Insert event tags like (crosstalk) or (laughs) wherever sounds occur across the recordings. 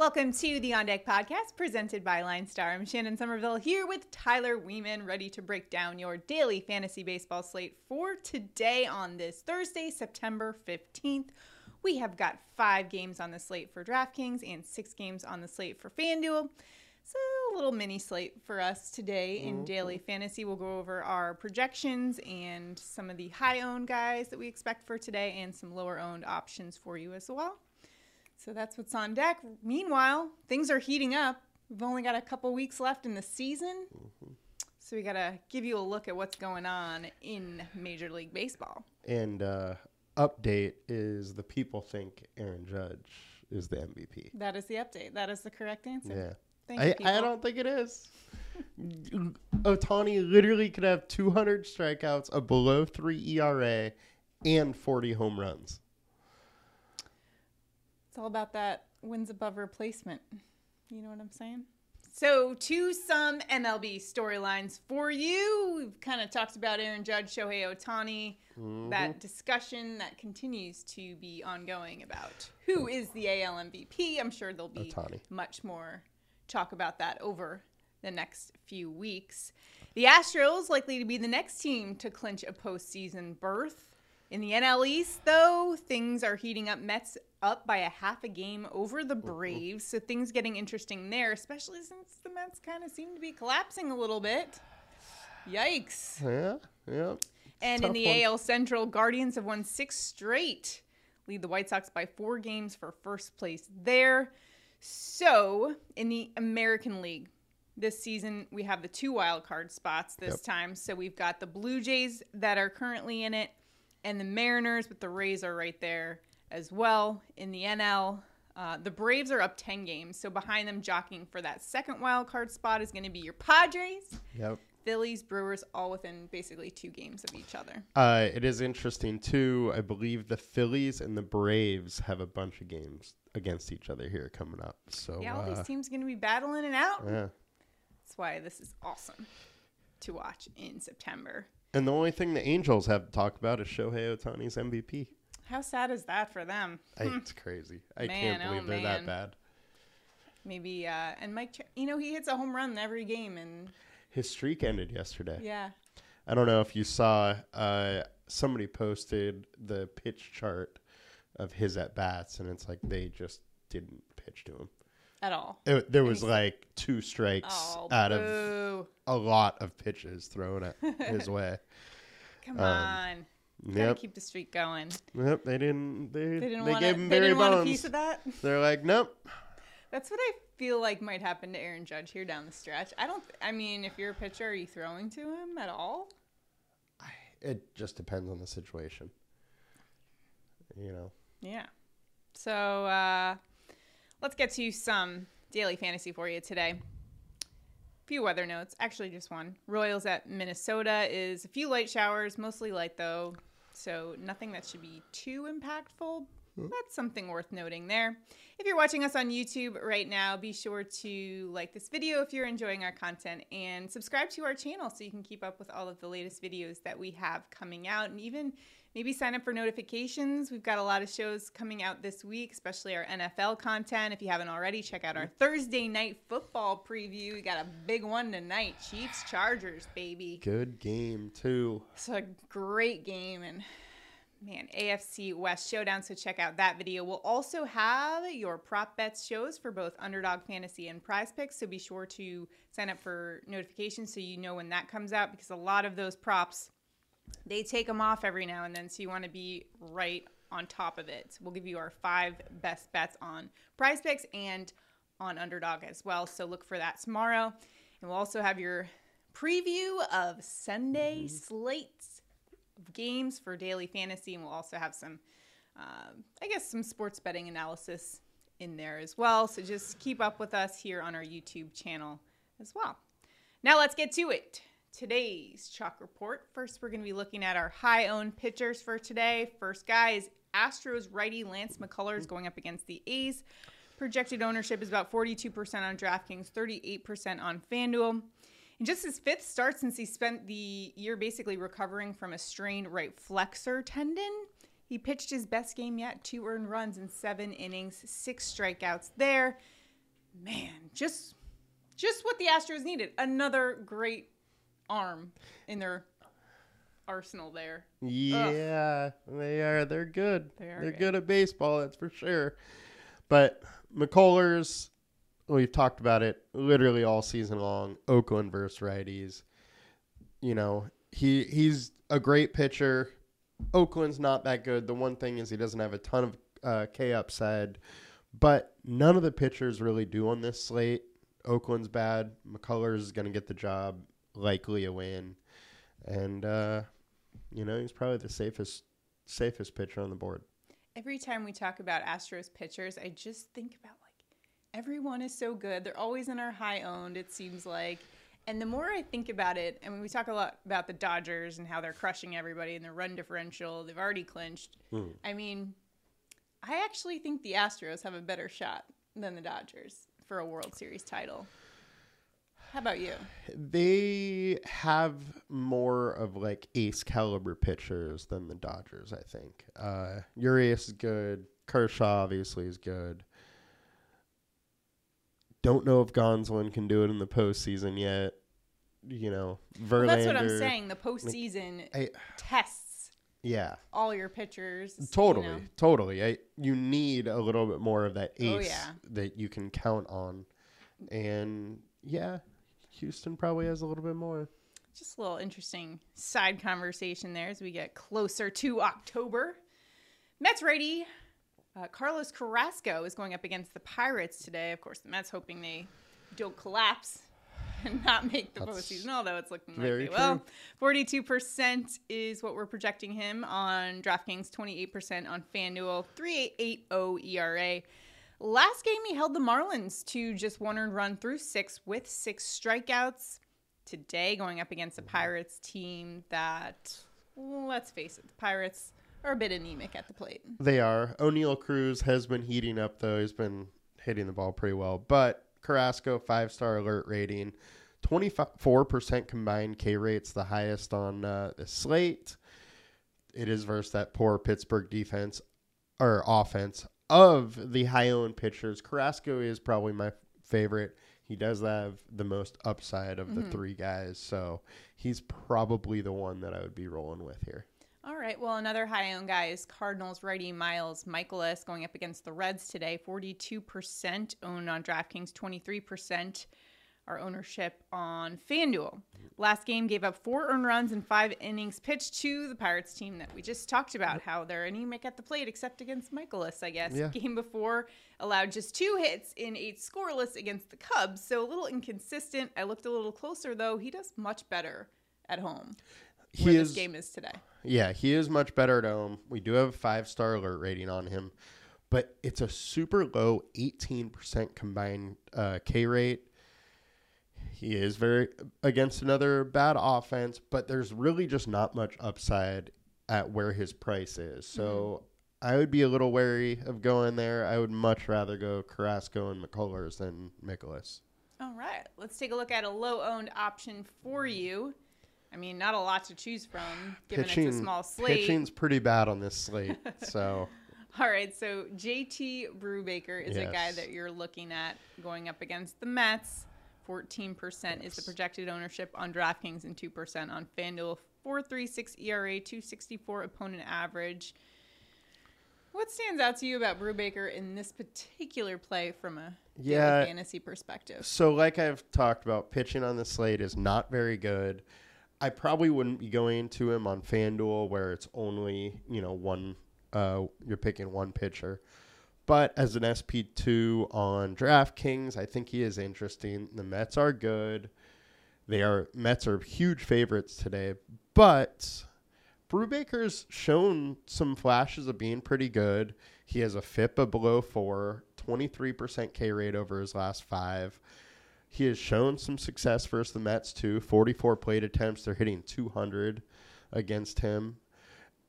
Welcome to the On Deck podcast presented by LineStar. I'm Shannon Somerville here with Tyler Weeman, ready to break down your daily fantasy baseball slate for today on this Thursday, September 15th. We have got five games on the slate for DraftKings and six games on the slate for FanDuel. So, a little mini slate for us today in mm-hmm. daily fantasy. We'll go over our projections and some of the high owned guys that we expect for today and some lower owned options for you as well. So that's what's on deck. Meanwhile, things are heating up. We've only got a couple weeks left in the season. So we got to give you a look at what's going on in Major League Baseball. And uh, update is the people think Aaron Judge is the MVP. That is the update. That is the correct answer. Yeah. Thank I, you, I don't think it is. Ohtani literally could have 200 strikeouts, a below three ERA, and 40 home runs. It's all about that wins above replacement. You know what I'm saying? So, to some MLB storylines for you, we've kind of talked about Aaron Judge, Shohei Ohtani, mm-hmm. that discussion that continues to be ongoing about who is the AL MVP. I'm sure there'll be Ohtani. much more talk about that over the next few weeks. The Astros likely to be the next team to clinch a postseason berth. In the NL East, though, things are heating up. Mets up by a half a game over the mm-hmm. Braves, so things getting interesting there, especially since the Mets kind of seem to be collapsing a little bit. Yikes. Yeah, yeah. And in the one. AL Central, Guardians have won six straight, lead the White Sox by four games for first place there. So, in the American League, this season we have the two wild card spots this Yep. time. So we've got the Blue Jays that are currently in it, and the Mariners, but the Rays are right there as well in the NL. Uh, the Braves are up 10 games, so behind them, jockeying for that second wild card spot is going to be your Padres, Yep. Phillies, Brewers, all within basically two games of each other. Uh, it is interesting too. I believe the Phillies and the Braves have a bunch of games against each other here coming up. So Yeah, all uh, these teams going to be battling it out. yeah. That's why this is awesome to watch in September. And the only thing the Angels have to talk about is Shohei Ohtani's MVP. How sad is that for them? I, it's crazy. I Hmm. Man, can't oh, believe they're man. that bad. Maybe uh and Mike, you know, he hits a home run every game, and His streak ended yesterday. yeah, I don't know if you saw. Uh, somebody posted the pitch chart of his at bats, and it's like they just didn't pitch to him. at all. It, there was like two strikes Oh, out of a lot of pitches thrown at his (laughs) way. Come um, on, gotta Yep, keep the streak going. yep. They didn't. They, They didn't they want gave to. him They Barry didn't want a piece of that. They're like, nope. That's what I feel like might happen to Aaron Judge here down the stretch. I don't. I mean, if you're a pitcher, are you throwing to him at all? It just depends on the situation. You know. Yeah. So uh, let's get to some daily fantasy for you today. Few weather notes, actually just one. Royals at Minnesota is a few light showers, mostly light though, so nothing that should be too impactful. Hmm. That's something worth noting there. If you're watching us on YouTube right now, be sure to like this video if you're enjoying our content and subscribe to our channel so you can keep up with all of the latest videos that we have coming out and even maybe sign up for notifications. We've got a lot of shows coming out this week, especially our NFL content. If you haven't already, check out our mm-hmm. Thursday night football preview. We got a big one tonight Chiefs Chargers, baby. Good game too. It's a great game and man, AFC West showdown. So check out that video. We'll also have your prop bets shows for both Underdog Fantasy and PrizePicks. So be sure to sign up for notifications so you know when that comes out because a lot of those props they take them off every now and then. So you want to be right on top of it. We'll give you our five best bets on PrizePicks and on Underdog as well. So look for that tomorrow. And we'll also have your preview of Sunday slates of games for daily fantasy, and we'll also have some, um, I guess, some sports betting analysis in there as well. So just keep up with us here on our YouTube channel as well. Now let's get to it. Today's chalk report. First, we're going to be looking at our high owned pitchers for today. First guy is Astros righty Lance McCullers mm. going up against the A's. Projected ownership is about 42% on DraftKings, 38% on FanDuel. In just his fifth start since he spent the year basically recovering from a strained right flexor tendon, he pitched his best game yet, two earned runs in seven innings, six strikeouts there. man, just just what the Astros needed. Another great arm in their arsenal there. Yeah, they are. They're good. They are They're good. good at baseball, that's for sure. But McCullers, we've talked about it literally all season long. Oakland versus righties. You know, he he's a great pitcher. Oakland's not that good. The one thing is he doesn't have a ton of uh, K upside, but none of the pitchers really do on this slate. Oakland's bad. McCullers is going to get the job, likely a win, and uh, you know he's probably the safest safest pitcher on the board. Every time we talk about Astros pitchers, I just think about like everyone is so good. They're always in our high owned, it seems like. And the more I think about it, I mean, we talk a lot about the Dodgers and how they're crushing everybody and their run differential. They've already clinched. Hmm. I mean, I actually think the Astros have a better shot than the Dodgers for a World Series title. How about you? They have more of like ace caliber pitchers than the Dodgers, I think. Uh, Urias is good. Kershaw obviously is good. Don't know if Gonsolin can do it in the postseason yet. You know, Verlander. Well, that's what I'm saying. The postseason I, tests yeah, all your pitchers. you totally, know. totally. I, you need a little bit more of that ace Oh, yeah. that you can count on, and yeah, Houston probably has a little bit more. Just a little interesting side conversation there as we get closer to October. Mets righty uh, Carlos Carrasco is going up against the Pirates today. Of course, the Mets hoping they don't collapse and not make the That's postseason, although it's looking like very they will. Forty-two percent is what we're projecting him on DraftKings. Twenty-eight percent on FanDuel. Three eight eight zero ERA. Last game, he held the Marlins to just one earned run through six with six strikeouts. Today, going up against a Pirates team that, let's face it, the Pirates are a bit anemic at the plate. They are. Oneil Cruz has been heating up though. He's been hitting the ball pretty well. But Carrasco five star alert rating, twenty four percent combined K rates, the highest on uh, the slate. It is versus that poor Pittsburgh defense or offense of the high owned pitchers. Carrasco is probably my favorite. He does have the most upside of the mm-hmm. three guys, so he's probably the one that I would be rolling with here. All right. Well, another high owned guy is Cardinals righty Miles Mikolas going up against the Reds today. 42% owned on DraftKings, 23% our ownership on FanDuel. Last game gave up four earned runs and five innings pitched to the Pirates team that we just talked about, how they're anemic at the plate except against Mikolas, I guess. Yeah. Game before allowed just two hits in eight scoreless against the Cubs, so a little inconsistent. I looked a little closer, though. He does much better at home He where is this game is today. Yeah, he is much better at home. We do have a five star alert rating on him, but it's a super low 18% combined uh, K rate. He is very against another bad offense, but there's really just not much upside at where his price is. So mm-hmm. I would be a little wary of going there. I would much rather go Carrasco and McCullers than Mikolas. All right, let's take a look at a low owned option for mm. you. I mean, not a lot to choose from given it's a small slate. pitching's pretty bad on this slate. (laughs) so All right, so JT Brubaker is a guy that you're looking at going up against the Mets. 14% is the projected ownership on DraftKings and 2% on FanDuel. 436 ERA, 264 opponent average. What stands out to you about Brubaker in this particular play from a Yeah. fantasy perspective? So, like I've talked about, pitching on the slate is not very good. I probably wouldn't be going to him on FanDuel where it's only, you know, one, uh, you're picking one pitcher. But as an SP2 on DraftKings, I think he is interesting. The Mets are good. They are, Mets are huge favorites today. But Brubaker's shown some flashes of being pretty good. He has a FIP of below four, 23% K rate over his last five. He has shown some success versus the Mets too. 44 plate attempts. They're hitting 200 against him.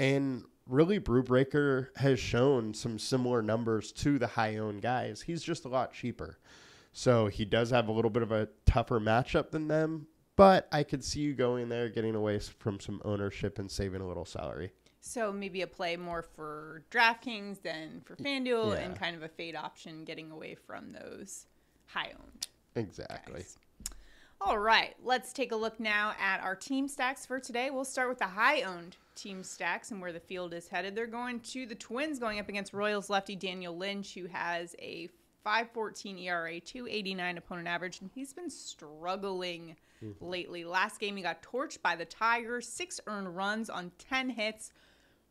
And really, Brubaker has shown some similar numbers to the high owned guys. He's just a lot cheaper. So he does have a little bit of a tougher matchup than them. But I could see you going there, getting away from some ownership and saving a little salary. So maybe a play more for DraftKings than for FanDuel Yeah. and kind of a fade option getting away from those high owned. Exactly. guys. All right, let's take a look now at our team stacks for today. We'll start with the high owned team stacks and where the field is headed. They're going to the Twins going up against Royals lefty Daniel Lynch, who has a 514 ERA, 289 opponent average, and he's been struggling mm-hmm. lately. Last game, he got torched by the Tigers, six earned runs on 10 hits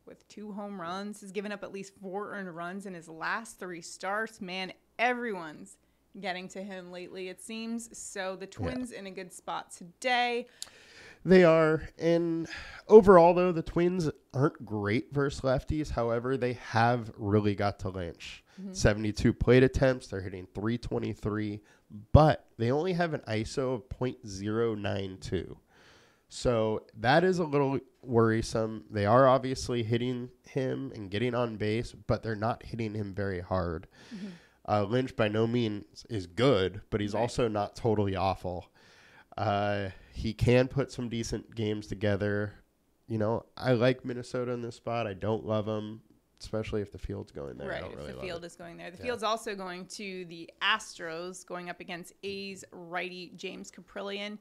with two home runs. He's given up at least four earned runs in his last three starts. Man, everyone's getting to him lately, it seems. So the Twins in a good spot today. They are. And overall, though, the Twins aren't great versus lefties. However, they have really got to Lynch. Mm-hmm. 72 plate attempts. They're hitting 323, but they only have an ISO of .092. So that is a little worrisome. They are obviously hitting him and getting on base, but they're not hitting him very hard. Mm-hmm. Uh, Lynch by no means is good, but he's also not totally awful. Uh, he can put some decent games together. You know, I like Minnesota in this spot. I don't love them, especially if the field's going there. I right, if really the field it. is going there. The Yeah. field's also going to the Astros, going up against A's righty James Kaprielian,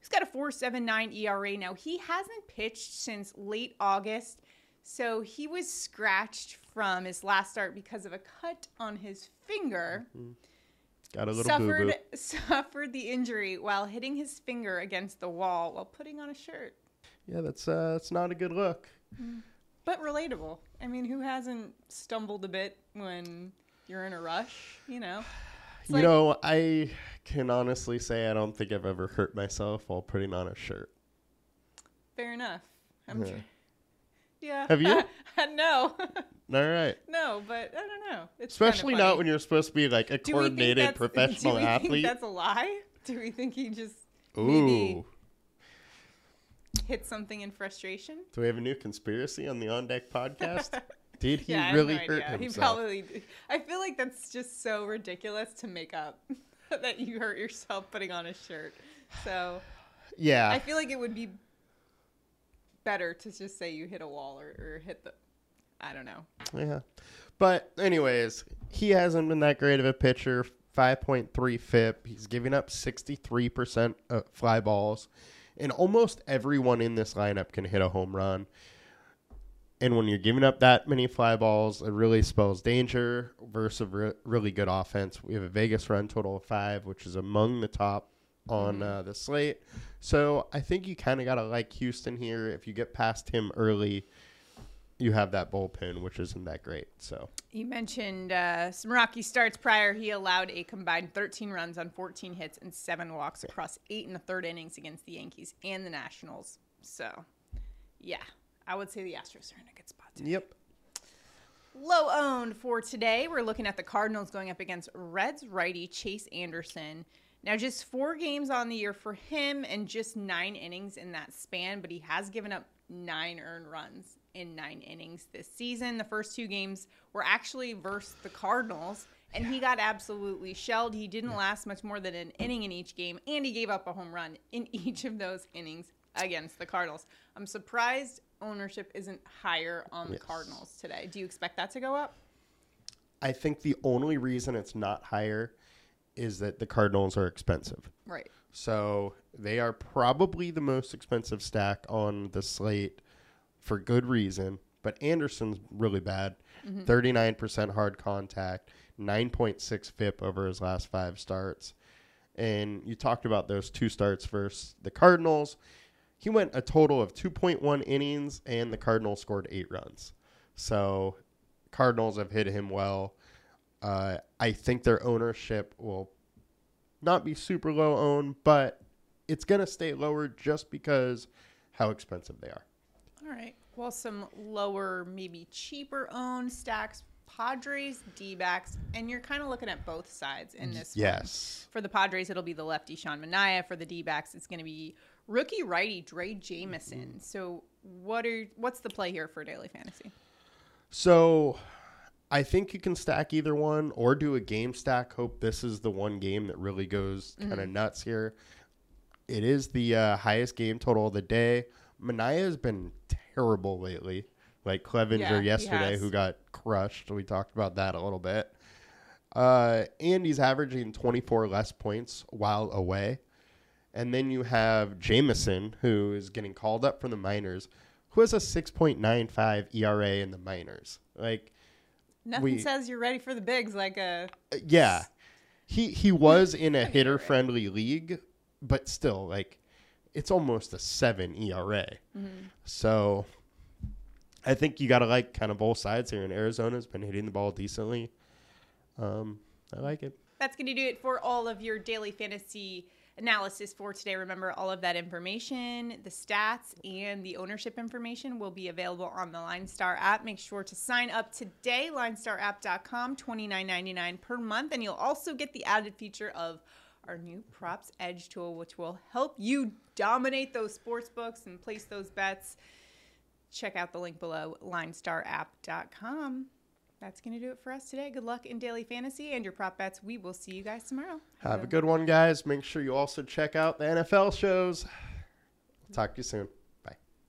who's got a 4.79 ERA. Now, he hasn't pitched since late August, so he was scratched from his last start because of a cut on his finger. Got a little suffered (laughs) suffered the injury while hitting his finger against the wall while putting on a shirt. Yeah, that's uh, that's not a good look. But relatable. I mean, who hasn't stumbled a bit when you're in a rush? You know. It's you like- know, I can honestly say I don't think I've ever hurt myself while putting on a shirt. Fair enough. I'm Yeah. tr- yeah. Have you? (laughs) no. (laughs) All right. no, but I don't know. It's Especially not when you're supposed to be like a coordinated professional do we (laughs) athlete. Think that's a lie? Do we think he just Ooh. maybe hit something in frustration? Do we have a new conspiracy on the On Deck podcast? Did he yeah, really no hurt idea. He himself? probably. I feel like that's just so ridiculous to make up that you hurt yourself putting on a shirt. So (sighs) yeah. I feel like it would be better to just say you hit a wall or, or hit the. I don't know. Yeah. But anyways, he hasn't been that great of a pitcher. 5.3 FIP. He's giving up 63% of fly balls. And almost everyone in this lineup can hit a home run. And when you're giving up that many fly balls, it really spells danger versus a re- really good offense. We have a Vegas run total of five, which is among the top on uh, the slate. So I think you kind of got to like Houston here. If you get past him early, you have that bullpen, which isn't that great. So You mentioned uh, some rocky starts prior. He allowed a combined 13 runs on 14 hits and seven walks across eight and a third innings against the Yankees and the Nationals. So, yeah, I would say the Astros are in a good spot. Yep, Low owned for today. We're looking at the Cardinals going up against Reds righty Chase Anderson. Now, just four games on the year for him and just nine innings in that span, but he has given up nine earned runs in nine innings this season. The first two games were actually versus the Cardinals, and he got absolutely shelled. He didn't last much more than an inning in each game, and he gave up a home run in (laughs) each of those innings against the Cardinals. I'm surprised ownership isn't higher on the Yes. Cardinals today. Do you expect that to go up? I think the only reason it's not higher is that the Cardinals are expensive. Right. So they are probably the most expensive stack on the slate for good reason. But Anderson's really bad. Mm-hmm. 39% hard contact, 9.6 FIP over his last five starts. And you talked about those two starts versus the Cardinals. He went a total of 2.1 innings, and the Cardinals scored eight runs. So Cardinals have hit him well. Uh, I think their ownership will not be super low owned, but it's going to stay lower just because how expensive they are. All right. Well, some lower, maybe cheaper owned stacks, Padres, D backs, and you're kind of looking at both sides in this one. Yes. For the Padres, it'll be the lefty Sean Manaea. For the D backs, it's going to be rookie righty Drey Jameson. So, what are what's the play here for daily fantasy? So I think you can stack either one or do a game stack. Hope this is the one game that really goes kind of nuts here. It is the uh, highest game total of the day. Manaea has been terrible lately. Like Clevinger Yeah, yesterday, who got crushed. We talked about that a little bit. Uh, and he's averaging 24 less points while away. And then you have Jameson, who is getting called up from the minors, who has a 6.95 ERA in the minors. Like, Nothing We- says you're ready for the bigs like a. uh, yeah, he he (laughs) was in a hitter friendly league, but still, like, it's almost a seven ERA. So, I think you got to like kind of both sides here. And Arizona's been hitting the ball decently. Um, I like it. That's going to do it for all of your daily fantasy analysis for today. Remember, all of that information, the stats, and the ownership information will be available on the LineStar app. Make sure to sign up today, linestarapp.com, $29.99 per month. And you'll also get the added feature of our new Props Edge tool, which will help you dominate those sports books and place those bets. Check out the link below, linestarapp.com. That's going to do it for us today. Good luck in daily fantasy and your prop bets. We will see you guys tomorrow. Have a good one, guys. Make sure you also check out the NFL shows. Talk to you soon.